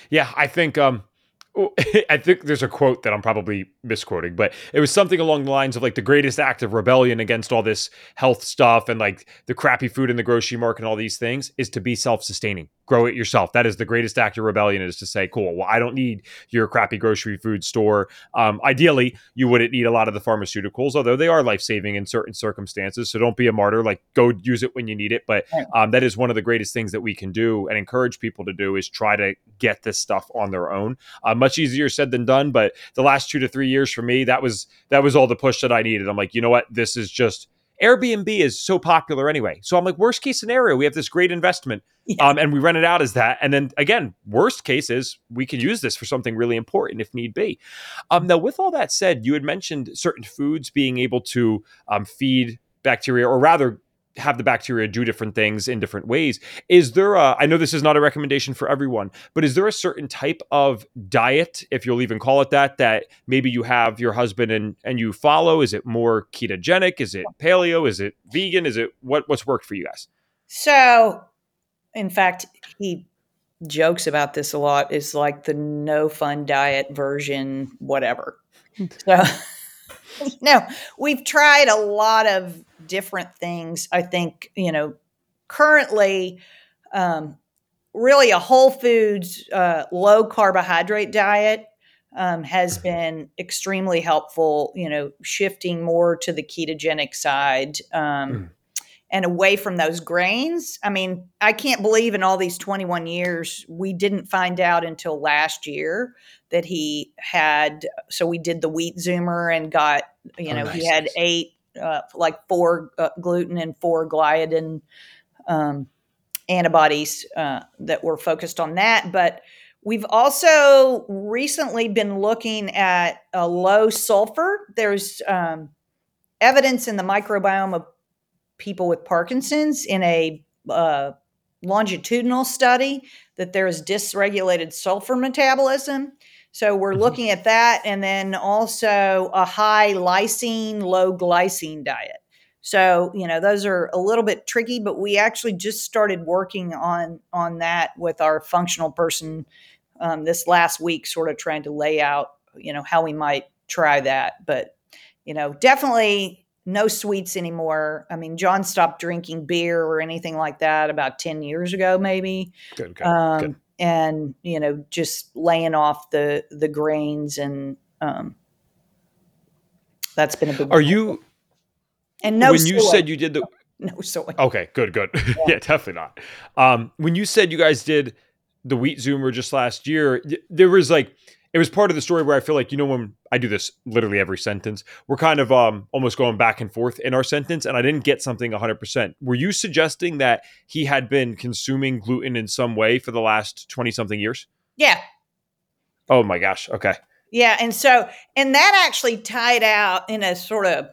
yeah i think um I think there's a quote that I'm probably misquoting, but it was something along the lines of like the greatest act of rebellion against all this health stuff and like the crappy food in the grocery market and all these things is to be self sustaining grow it yourself. That is the greatest act of rebellion is to say, cool, well, I don't need your crappy grocery food store. Um, ideally, you wouldn't need a lot of the pharmaceuticals, although they are life saving in certain circumstances. So don't be a martyr. Like go use it when you need it. But um, that is one of the greatest things that we can do and encourage people to do is try to get this stuff on their own. Uh, much easier said than done. But the last two to three years for me, that was that was all the push that I needed. I'm like, you know what? This is just Airbnb is so popular anyway. So I'm like, worst case scenario, we have this great investment yeah. um, and we rent it out as that. And then again, worst case is we could use this for something really important if need be. Um, now, with all that said, you had mentioned certain foods being able to um, feed bacteria, or rather, have the bacteria do different things in different ways. Is there a, I know this is not a recommendation for everyone, but is there a certain type of diet, if you'll even call it that, that maybe you have your husband and, and you follow? Is it more ketogenic? Is it paleo? Is it vegan? Is it what, what's worked for you guys? So, in fact, he jokes about this a lot. Is like the no fun diet version, whatever. so, no, we've tried a lot of different things. I think, you know, currently, um, really a whole foods, uh, low carbohydrate diet um, has been extremely helpful, you know, shifting more to the ketogenic side. Um, mm. And away from those grains. I mean, I can't believe in all these 21 years, we didn't find out until last year that he had. So we did the wheat zoomer and got, you oh, know, nice. he had eight uh, like four uh, gluten and four gliadin um, antibodies uh, that were focused on that. But we've also recently been looking at a low sulfur. There's um, evidence in the microbiome of people with Parkinson's in a uh, longitudinal study that there is dysregulated sulfur metabolism. So we're mm-hmm. looking at that, and then also a high lysine, low glycine diet. So you know those are a little bit tricky, but we actually just started working on on that with our functional person um, this last week, sort of trying to lay out you know how we might try that. But you know definitely no sweets anymore. I mean, John stopped drinking beer or anything like that about 10 years ago, maybe. Good, good, um, good. And, you know, just laying off the, the grains and, um, that's been a big. Are you? And no. When soy. you said you did the. No soy. Okay, good, good. Yeah, yeah definitely not. Um, when you said you guys did the wheat zoomer just last year, there was like it was part of the story where I feel like you know when I do this literally every sentence, we're kind of um almost going back and forth in our sentence, and I didn't get something 100. percent Were you suggesting that he had been consuming gluten in some way for the last 20 something years? Yeah. Oh my gosh. Okay. Yeah, and so and that actually tied out in a sort of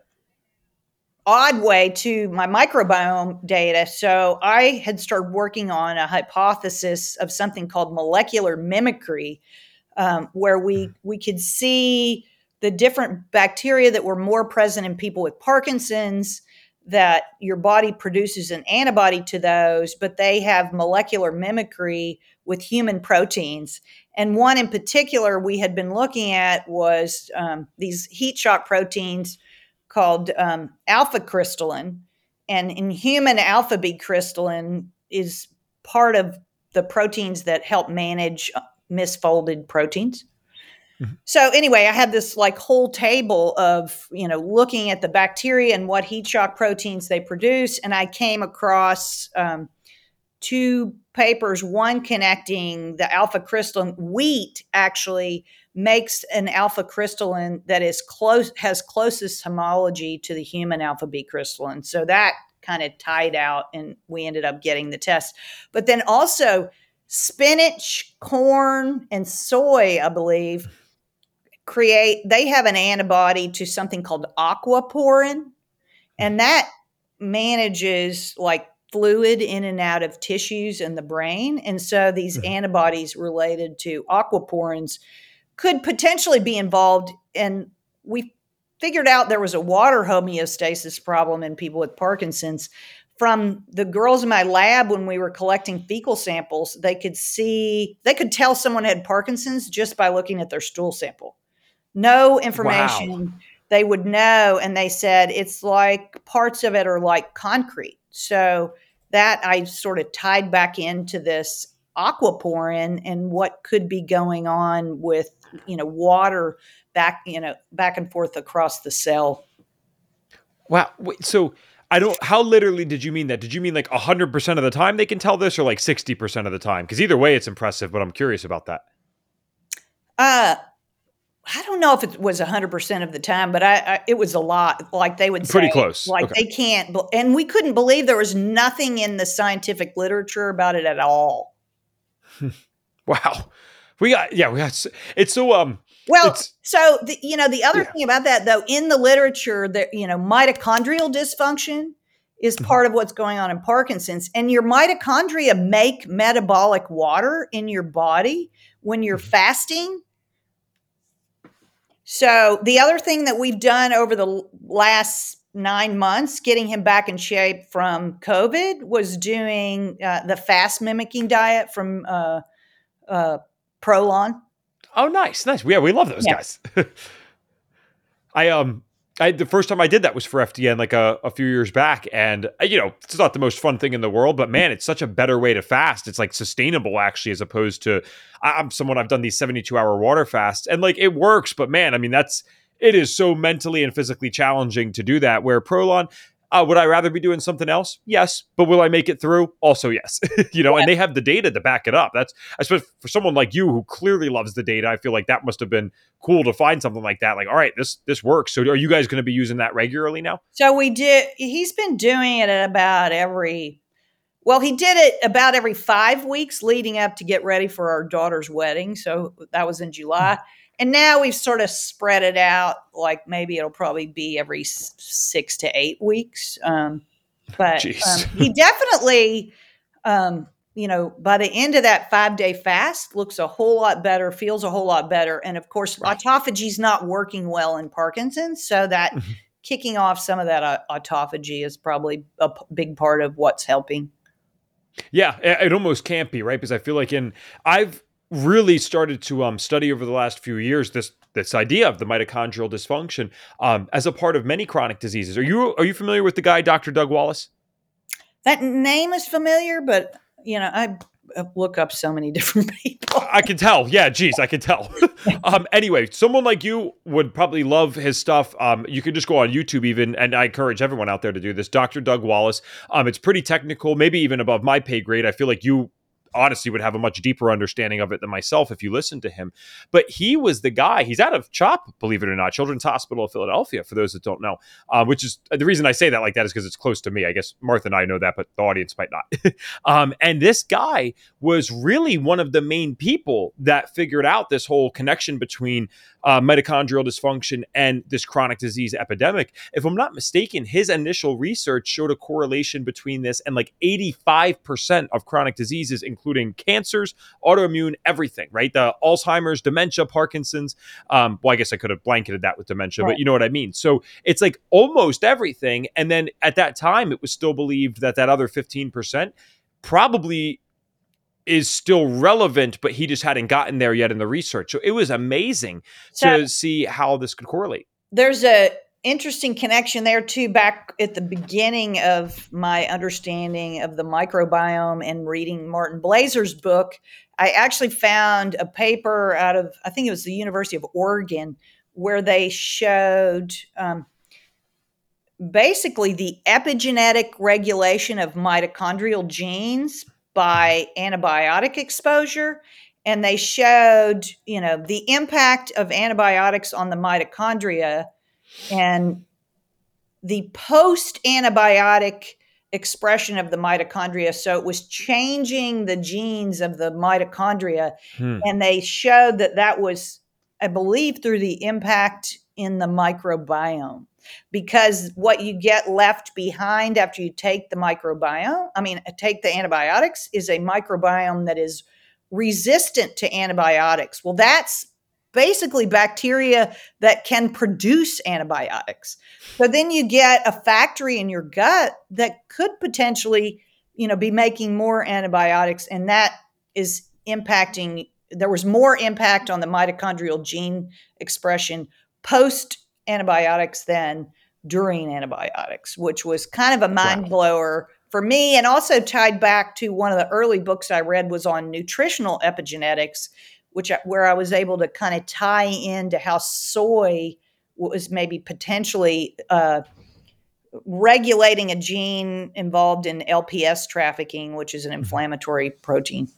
odd way to my microbiome data. So I had started working on a hypothesis of something called molecular mimicry um, where we mm-hmm. we could see the different bacteria that were more present in people with Parkinson's that your body produces an antibody to those, but they have molecular mimicry with human proteins. And one in particular we had been looking at was um, these heat shock proteins called um, alpha crystallin. And in human, alpha B crystallin is part of the proteins that help manage misfolded proteins. Mm-hmm. So anyway, I had this like whole table of, you know, looking at the bacteria and what heat shock proteins they produce. And I came across um, two papers, one connecting the alpha crystallin wheat actually makes an alpha crystallin that is close has closest homology to the human alpha B crystallin. So that kind of tied out and we ended up getting the test. But then also spinach, corn, and soy, I believe, create, they have an antibody to something called aquaporin. And that manages like fluid in and out of tissues in the brain. And so these mm-hmm. antibodies related to aquaporins could potentially be involved. And we figured out there was a water homeostasis problem in people with Parkinson's from the girls in my lab when we were collecting fecal samples, they could see, they could tell someone had Parkinson's just by looking at their stool sample. No information. Wow. They would know. And they said it's like parts of it are like concrete. So that I sort of tied back into this aquaporin and what could be going on with, you know, water back, you know, back and forth across the cell. Wow. So, I don't. How literally did you mean that? Did you mean like hundred percent of the time they can tell this, or like sixty percent of the time? Because either way, it's impressive. But I'm curious about that. Uh, I don't know if it was hundred percent of the time, but I, I, it was a lot. Like they would pretty close. Like okay. they can't, and we couldn't believe there was nothing in the scientific literature about it at all. wow, we got yeah, we got. It's so um well, so the, you know the other yeah. thing about that though, in the literature, that you know mitochondrial dysfunction is mm-hmm. part of what's going on in Parkinson's, and your mitochondria make metabolic water in your body when you're mm-hmm. fasting. So the other thing that we've done over the last nine months, getting him back in shape from COVID, was doing uh, the fast mimicking diet from uh, uh, Prolon. Oh, nice, nice. Yeah, we love those yeah. guys. I um, I the first time I did that was for FDN like a, a few years back, and uh, you know it's not the most fun thing in the world, but man, it's such a better way to fast. It's like sustainable actually, as opposed to I'm someone I've done these 72 hour water fasts, and like it works, but man, I mean that's it is so mentally and physically challenging to do that. Where Prolon, uh, would I rather be doing something else? Yes. But will I make it through? Also, yes. you know, yeah. and they have the data to back it up. That's, I suppose, for someone like you who clearly loves the data, I feel like that must have been cool to find something like that. Like, all right, this this works. So, are you guys going to be using that regularly now? So we did. He's been doing it at about every. Well, he did it about every five weeks leading up to get ready for our daughter's wedding. So that was in July. Mm-hmm and now we've sort of spread it out like maybe it'll probably be every six to eight weeks um, but um, he definitely um, you know, by the end of that five day fast, looks a whole lot better, feels a whole lot better. And of course, right. autophagy is not working well in Parkinson's. So that mm-hmm. kicking off some of that uh, autophagy is probably a p- big part of what's helping. Yeah, it almost can't be, right? Because I feel like in, I've, really started to um, study over the last few years this this idea of the mitochondrial dysfunction um, as a part of many chronic diseases. Are you are you familiar with the guy Dr. Doug Wallace? That name is familiar, but you know I look up so many different people. I can tell. Yeah, geez, I can tell. um, anyway, someone like you would probably love his stuff. Um, you can just go on YouTube even, and I encourage everyone out there to do this. Dr. Doug Wallace. Um, it's pretty technical, maybe even above my pay grade. I feel like you honestly would have a much deeper understanding of it than myself if you listen to him. But he was the guy. He's out of CHOP, believe it or not, Children's Hospital of Philadelphia. For those that don't know, uh, which is the reason I say that like that is because it's close to me. I guess Martha and I know that, but the audience might not. um, and this guy was really one of the main people that figured out this whole connection between uh, mitochondrial dysfunction and this chronic disease epidemic. If I'm not mistaken, his initial research showed a correlation between this and like 85% of chronic diseases, including cancers, autoimmune, everything, right? The Alzheimer's, dementia, Parkinson's. Um, well, I guess I could have blanketed that with dementia, right. but you know what I mean. So it's like almost everything. And then at that time, it was still believed that that other 15% probably is still relevant, but he just hadn't gotten there yet in the research. So it was amazing so to see how this could correlate. There's a interesting connection there too. Back at the beginning of my understanding of the microbiome and reading Martin Blaser's book, I actually found a paper out of I think it was the University of Oregon where they showed. Um, basically the epigenetic regulation of mitochondrial genes by antibiotic exposure and they showed you know the impact of antibiotics on the mitochondria and the post antibiotic expression of the mitochondria so it was changing the genes of the mitochondria hmm. and they showed that that was i believe through the impact in the microbiome because what you get left behind after you take the microbiome, I mean, uh, take the antibiotics, is a microbiome that is resistant to antibiotics. Well, that's basically bacteria that can produce antibiotics. So then you get a factory in your gut that could potentially, you know, be making more antibiotics and that is impacting there was more impact on the mitochondrial gene expression post antibiotics than during antibiotics, which was kind of a mind blower for me and also tied back to one of the early books I read was on nutritional epigenetics, which where I was able to kind of tie into how soy was maybe potentially uh, regulating a gene involved in LPS trafficking, which is an mm-hmm. inflammatory protein.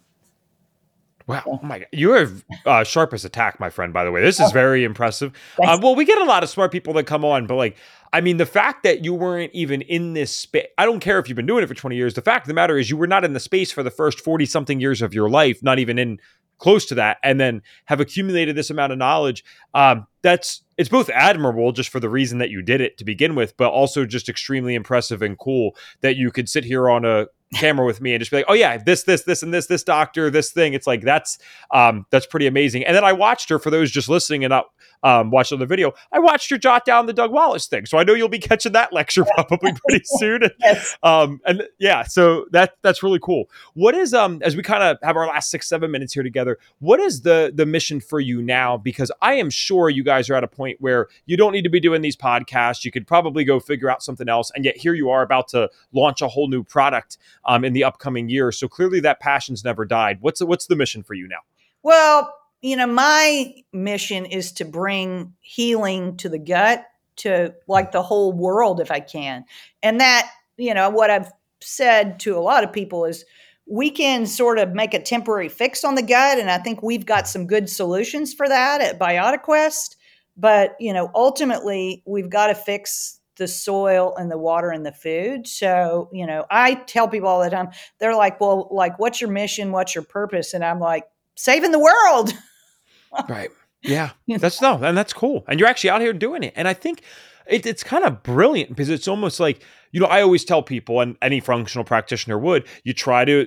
Wow. Oh my God. You are uh, sharp as attack, my friend, by the way. This is oh. very impressive. Uh, well, we get a lot of smart people that come on, but like, I mean, the fact that you weren't even in this space, I don't care if you've been doing it for 20 years. The fact of the matter is, you were not in the space for the first 40 something years of your life, not even in close to that, and then have accumulated this amount of knowledge. Um, that's it's both admirable just for the reason that you did it to begin with, but also just extremely impressive and cool that you could sit here on a camera with me and just be like, oh yeah, this, this, this, and this, this doctor, this thing. It's like that's um, that's pretty amazing. And then I watched her for those just listening and not um, watching the video. I watched her jot down the Doug Wallace thing, so I know you'll be catching that lecture probably pretty soon. yes. Um, and yeah, so that that's really cool. What is um as we kind of have our last six seven minutes here together? What is the the mission for you now? Because I am sure you guys are at a point where you don't need to be doing these podcasts. You could probably go figure out something else, and yet here you are about to launch a whole new product um, in the upcoming year. So clearly that passion's never died. What's the, what's the mission for you now? Well, you know, my mission is to bring healing to the gut to like the whole world if I can. And that, you know, what I've said to a lot of people is we can sort of make a temporary fix on the gut and I think we've got some good solutions for that at BiotiQuest, but you know, ultimately we've got to fix the soil and the water and the food. So, you know, I tell people all the time, they're like, well, like, what's your mission? What's your purpose? And I'm like, saving the world. right. Yeah. That's no, and that's cool. And you're actually out here doing it. And I think it, it's kind of brilliant because it's almost like you know I always tell people, and any functional practitioner would, you try to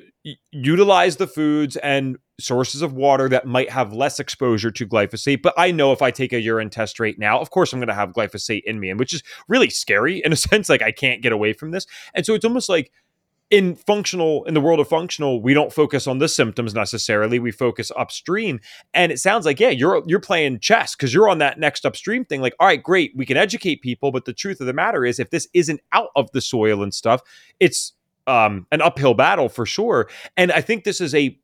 utilize the foods and sources of water that might have less exposure to glyphosate. But I know if I take a urine test right now, of course I'm going to have glyphosate in me, and which is really scary in a sense. Like I can't get away from this, and so it's almost like in functional in the world of functional we don't focus on the symptoms necessarily. We focus upstream. And it sounds like yeah you're you're playing chess because you're on that next upstream thing. Like all right great we can educate people but the truth of the matter is if this isn't out of the soil and stuff it's um, an uphill battle for sure. And i think this is a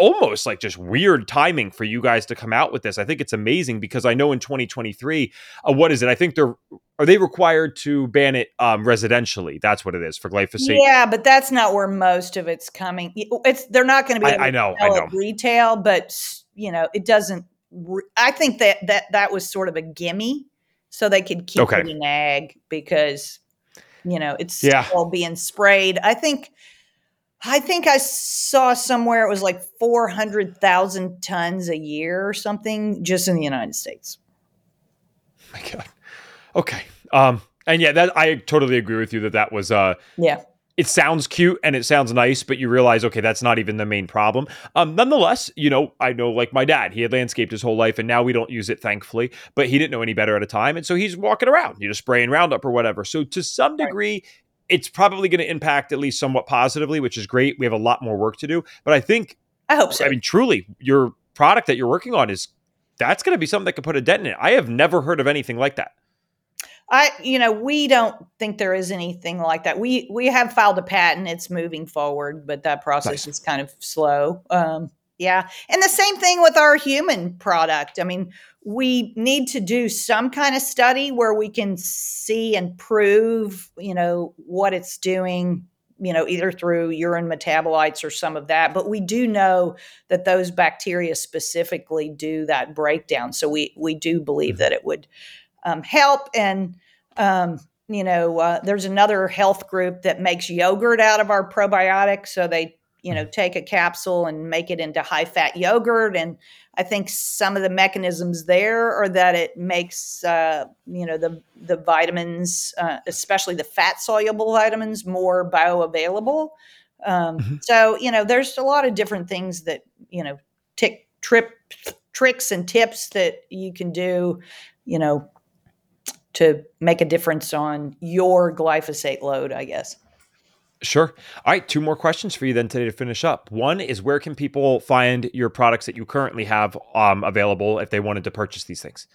almost like just weird timing for you guys to come out with this. I think it's amazing because I know in 2023, uh, what is it? I think they're are they required to ban it um, residentially? That's what it is for glyphosate. Yeah, but that's not where most of it's coming. It's they're not going to be. I, I know. I know. Retail, but you know, it doesn't. Re- I think that that that was sort of a gimme, so they could keep okay. it in ag because you know it's yeah. still being sprayed. I think I think I saw somewhere it was like 400,000 tons a year or something just in the United States. my God. Okay. Um, and yeah, that I totally agree with you that that was, uh, yeah, it sounds cute and it sounds nice, but you realize, okay, that's not even the main problem. Um, nonetheless, you know, I know like my dad, he had landscaped his whole life and now we don't use it, thankfully, but he didn't know any better at a time. And so he's walking around, you know, spraying Roundup or whatever. So to some degree, right it's probably going to impact at least somewhat positively, which is great. We have a lot more work to do, but I think I hope so. I mean, truly, your product that you're working on is that's going to be something that could put a dent in it. I have never heard of anything like that. I, you know, we don't think there is anything like that. We we have filed a patent. It's moving forward, but that process nice. is kind of slow. Um, yeah, and the same thing with our human product. I mean, we need to do some kind of study where we can see and prove, you know, what it's doing, you know, either through urine metabolites or some of that. But we do know that those bacteria specifically do that breakdown. So we we do believe mm-hmm. that it would um, help. And um, you know, uh, there's another health group that makes yogurt out of our probiotics. So they you know take a capsule and make it into high fat yogurt and i think some of the mechanisms there are that it makes uh, you know the the vitamins uh, especially the fat soluble vitamins more bioavailable. Um, mm-hmm. so you know there's a lot of different things that you know tick trip tricks and tips that you can do you know to make a difference on your glyphosate load i guess Sure. All right. Two more questions for you then today to finish up. One is where can people find your products that you currently have um, available if they wanted to purchase these things?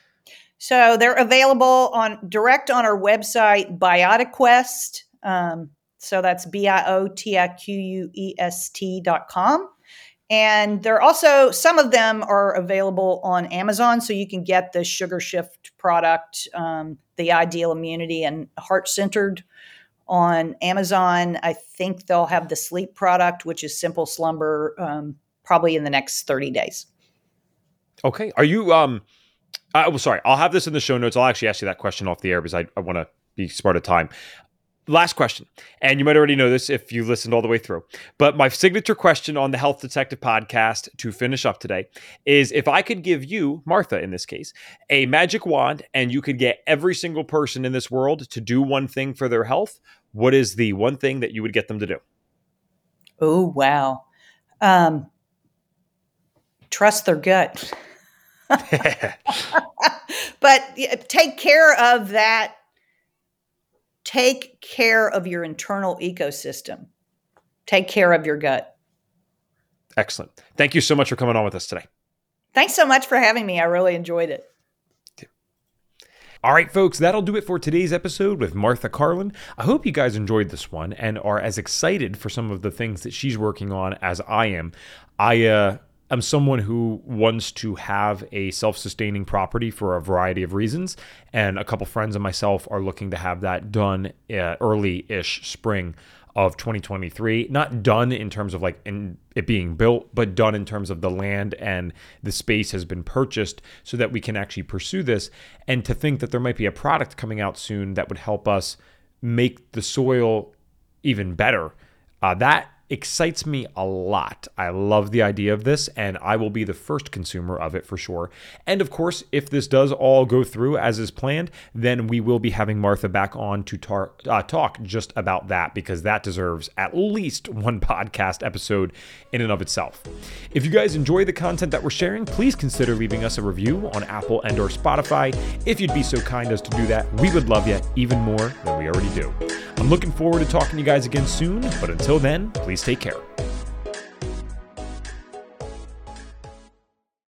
So they're available on direct on our website, BiotiQuest. Um, so that's B I O T I Q U E S T dot com. And they're also, some of them are available on Amazon. So you can get the Sugar Shift product, um, the Ideal Immunity and Heart Centered on Amazon. I think they'll have the sleep product, which is Simple Slumber, um, probably in the next 30 days. Okay. Are you, um, I well, sorry, I'll have this in the show notes. I'll actually ask you that question off the air because I, I want to be smart of time. Last question, and you might already know this if you listened all the way through. But my signature question on the Health Detective podcast to finish up today is if I could give you, Martha in this case, a magic wand and you could get every single person in this world to do one thing for their health, what is the one thing that you would get them to do? Oh, wow. Um, trust their gut. but take care of that take care of your internal ecosystem. Take care of your gut. Excellent. Thank you so much for coming on with us today. Thanks so much for having me. I really enjoyed it. All right, folks, that'll do it for today's episode with Martha Carlin. I hope you guys enjoyed this one and are as excited for some of the things that she's working on as I am. I uh, I'm someone who wants to have a self sustaining property for a variety of reasons. And a couple friends and myself are looking to have that done uh, early ish spring of 2023. Not done in terms of like in it being built, but done in terms of the land and the space has been purchased so that we can actually pursue this. And to think that there might be a product coming out soon that would help us make the soil even better. Uh, that excites me a lot. I love the idea of this, and I will be the first consumer of it for sure. And of course, if this does all go through as is planned, then we will be having Martha back on to tar- uh, talk just about that because that deserves at least one podcast episode in and of itself. If you guys enjoy the content that we're sharing, please consider leaving us a review on Apple and or Spotify. If you'd be so kind as to do that, we would love you even more than we already do. I'm looking forward to talking to you guys again soon, but until then, please Take care.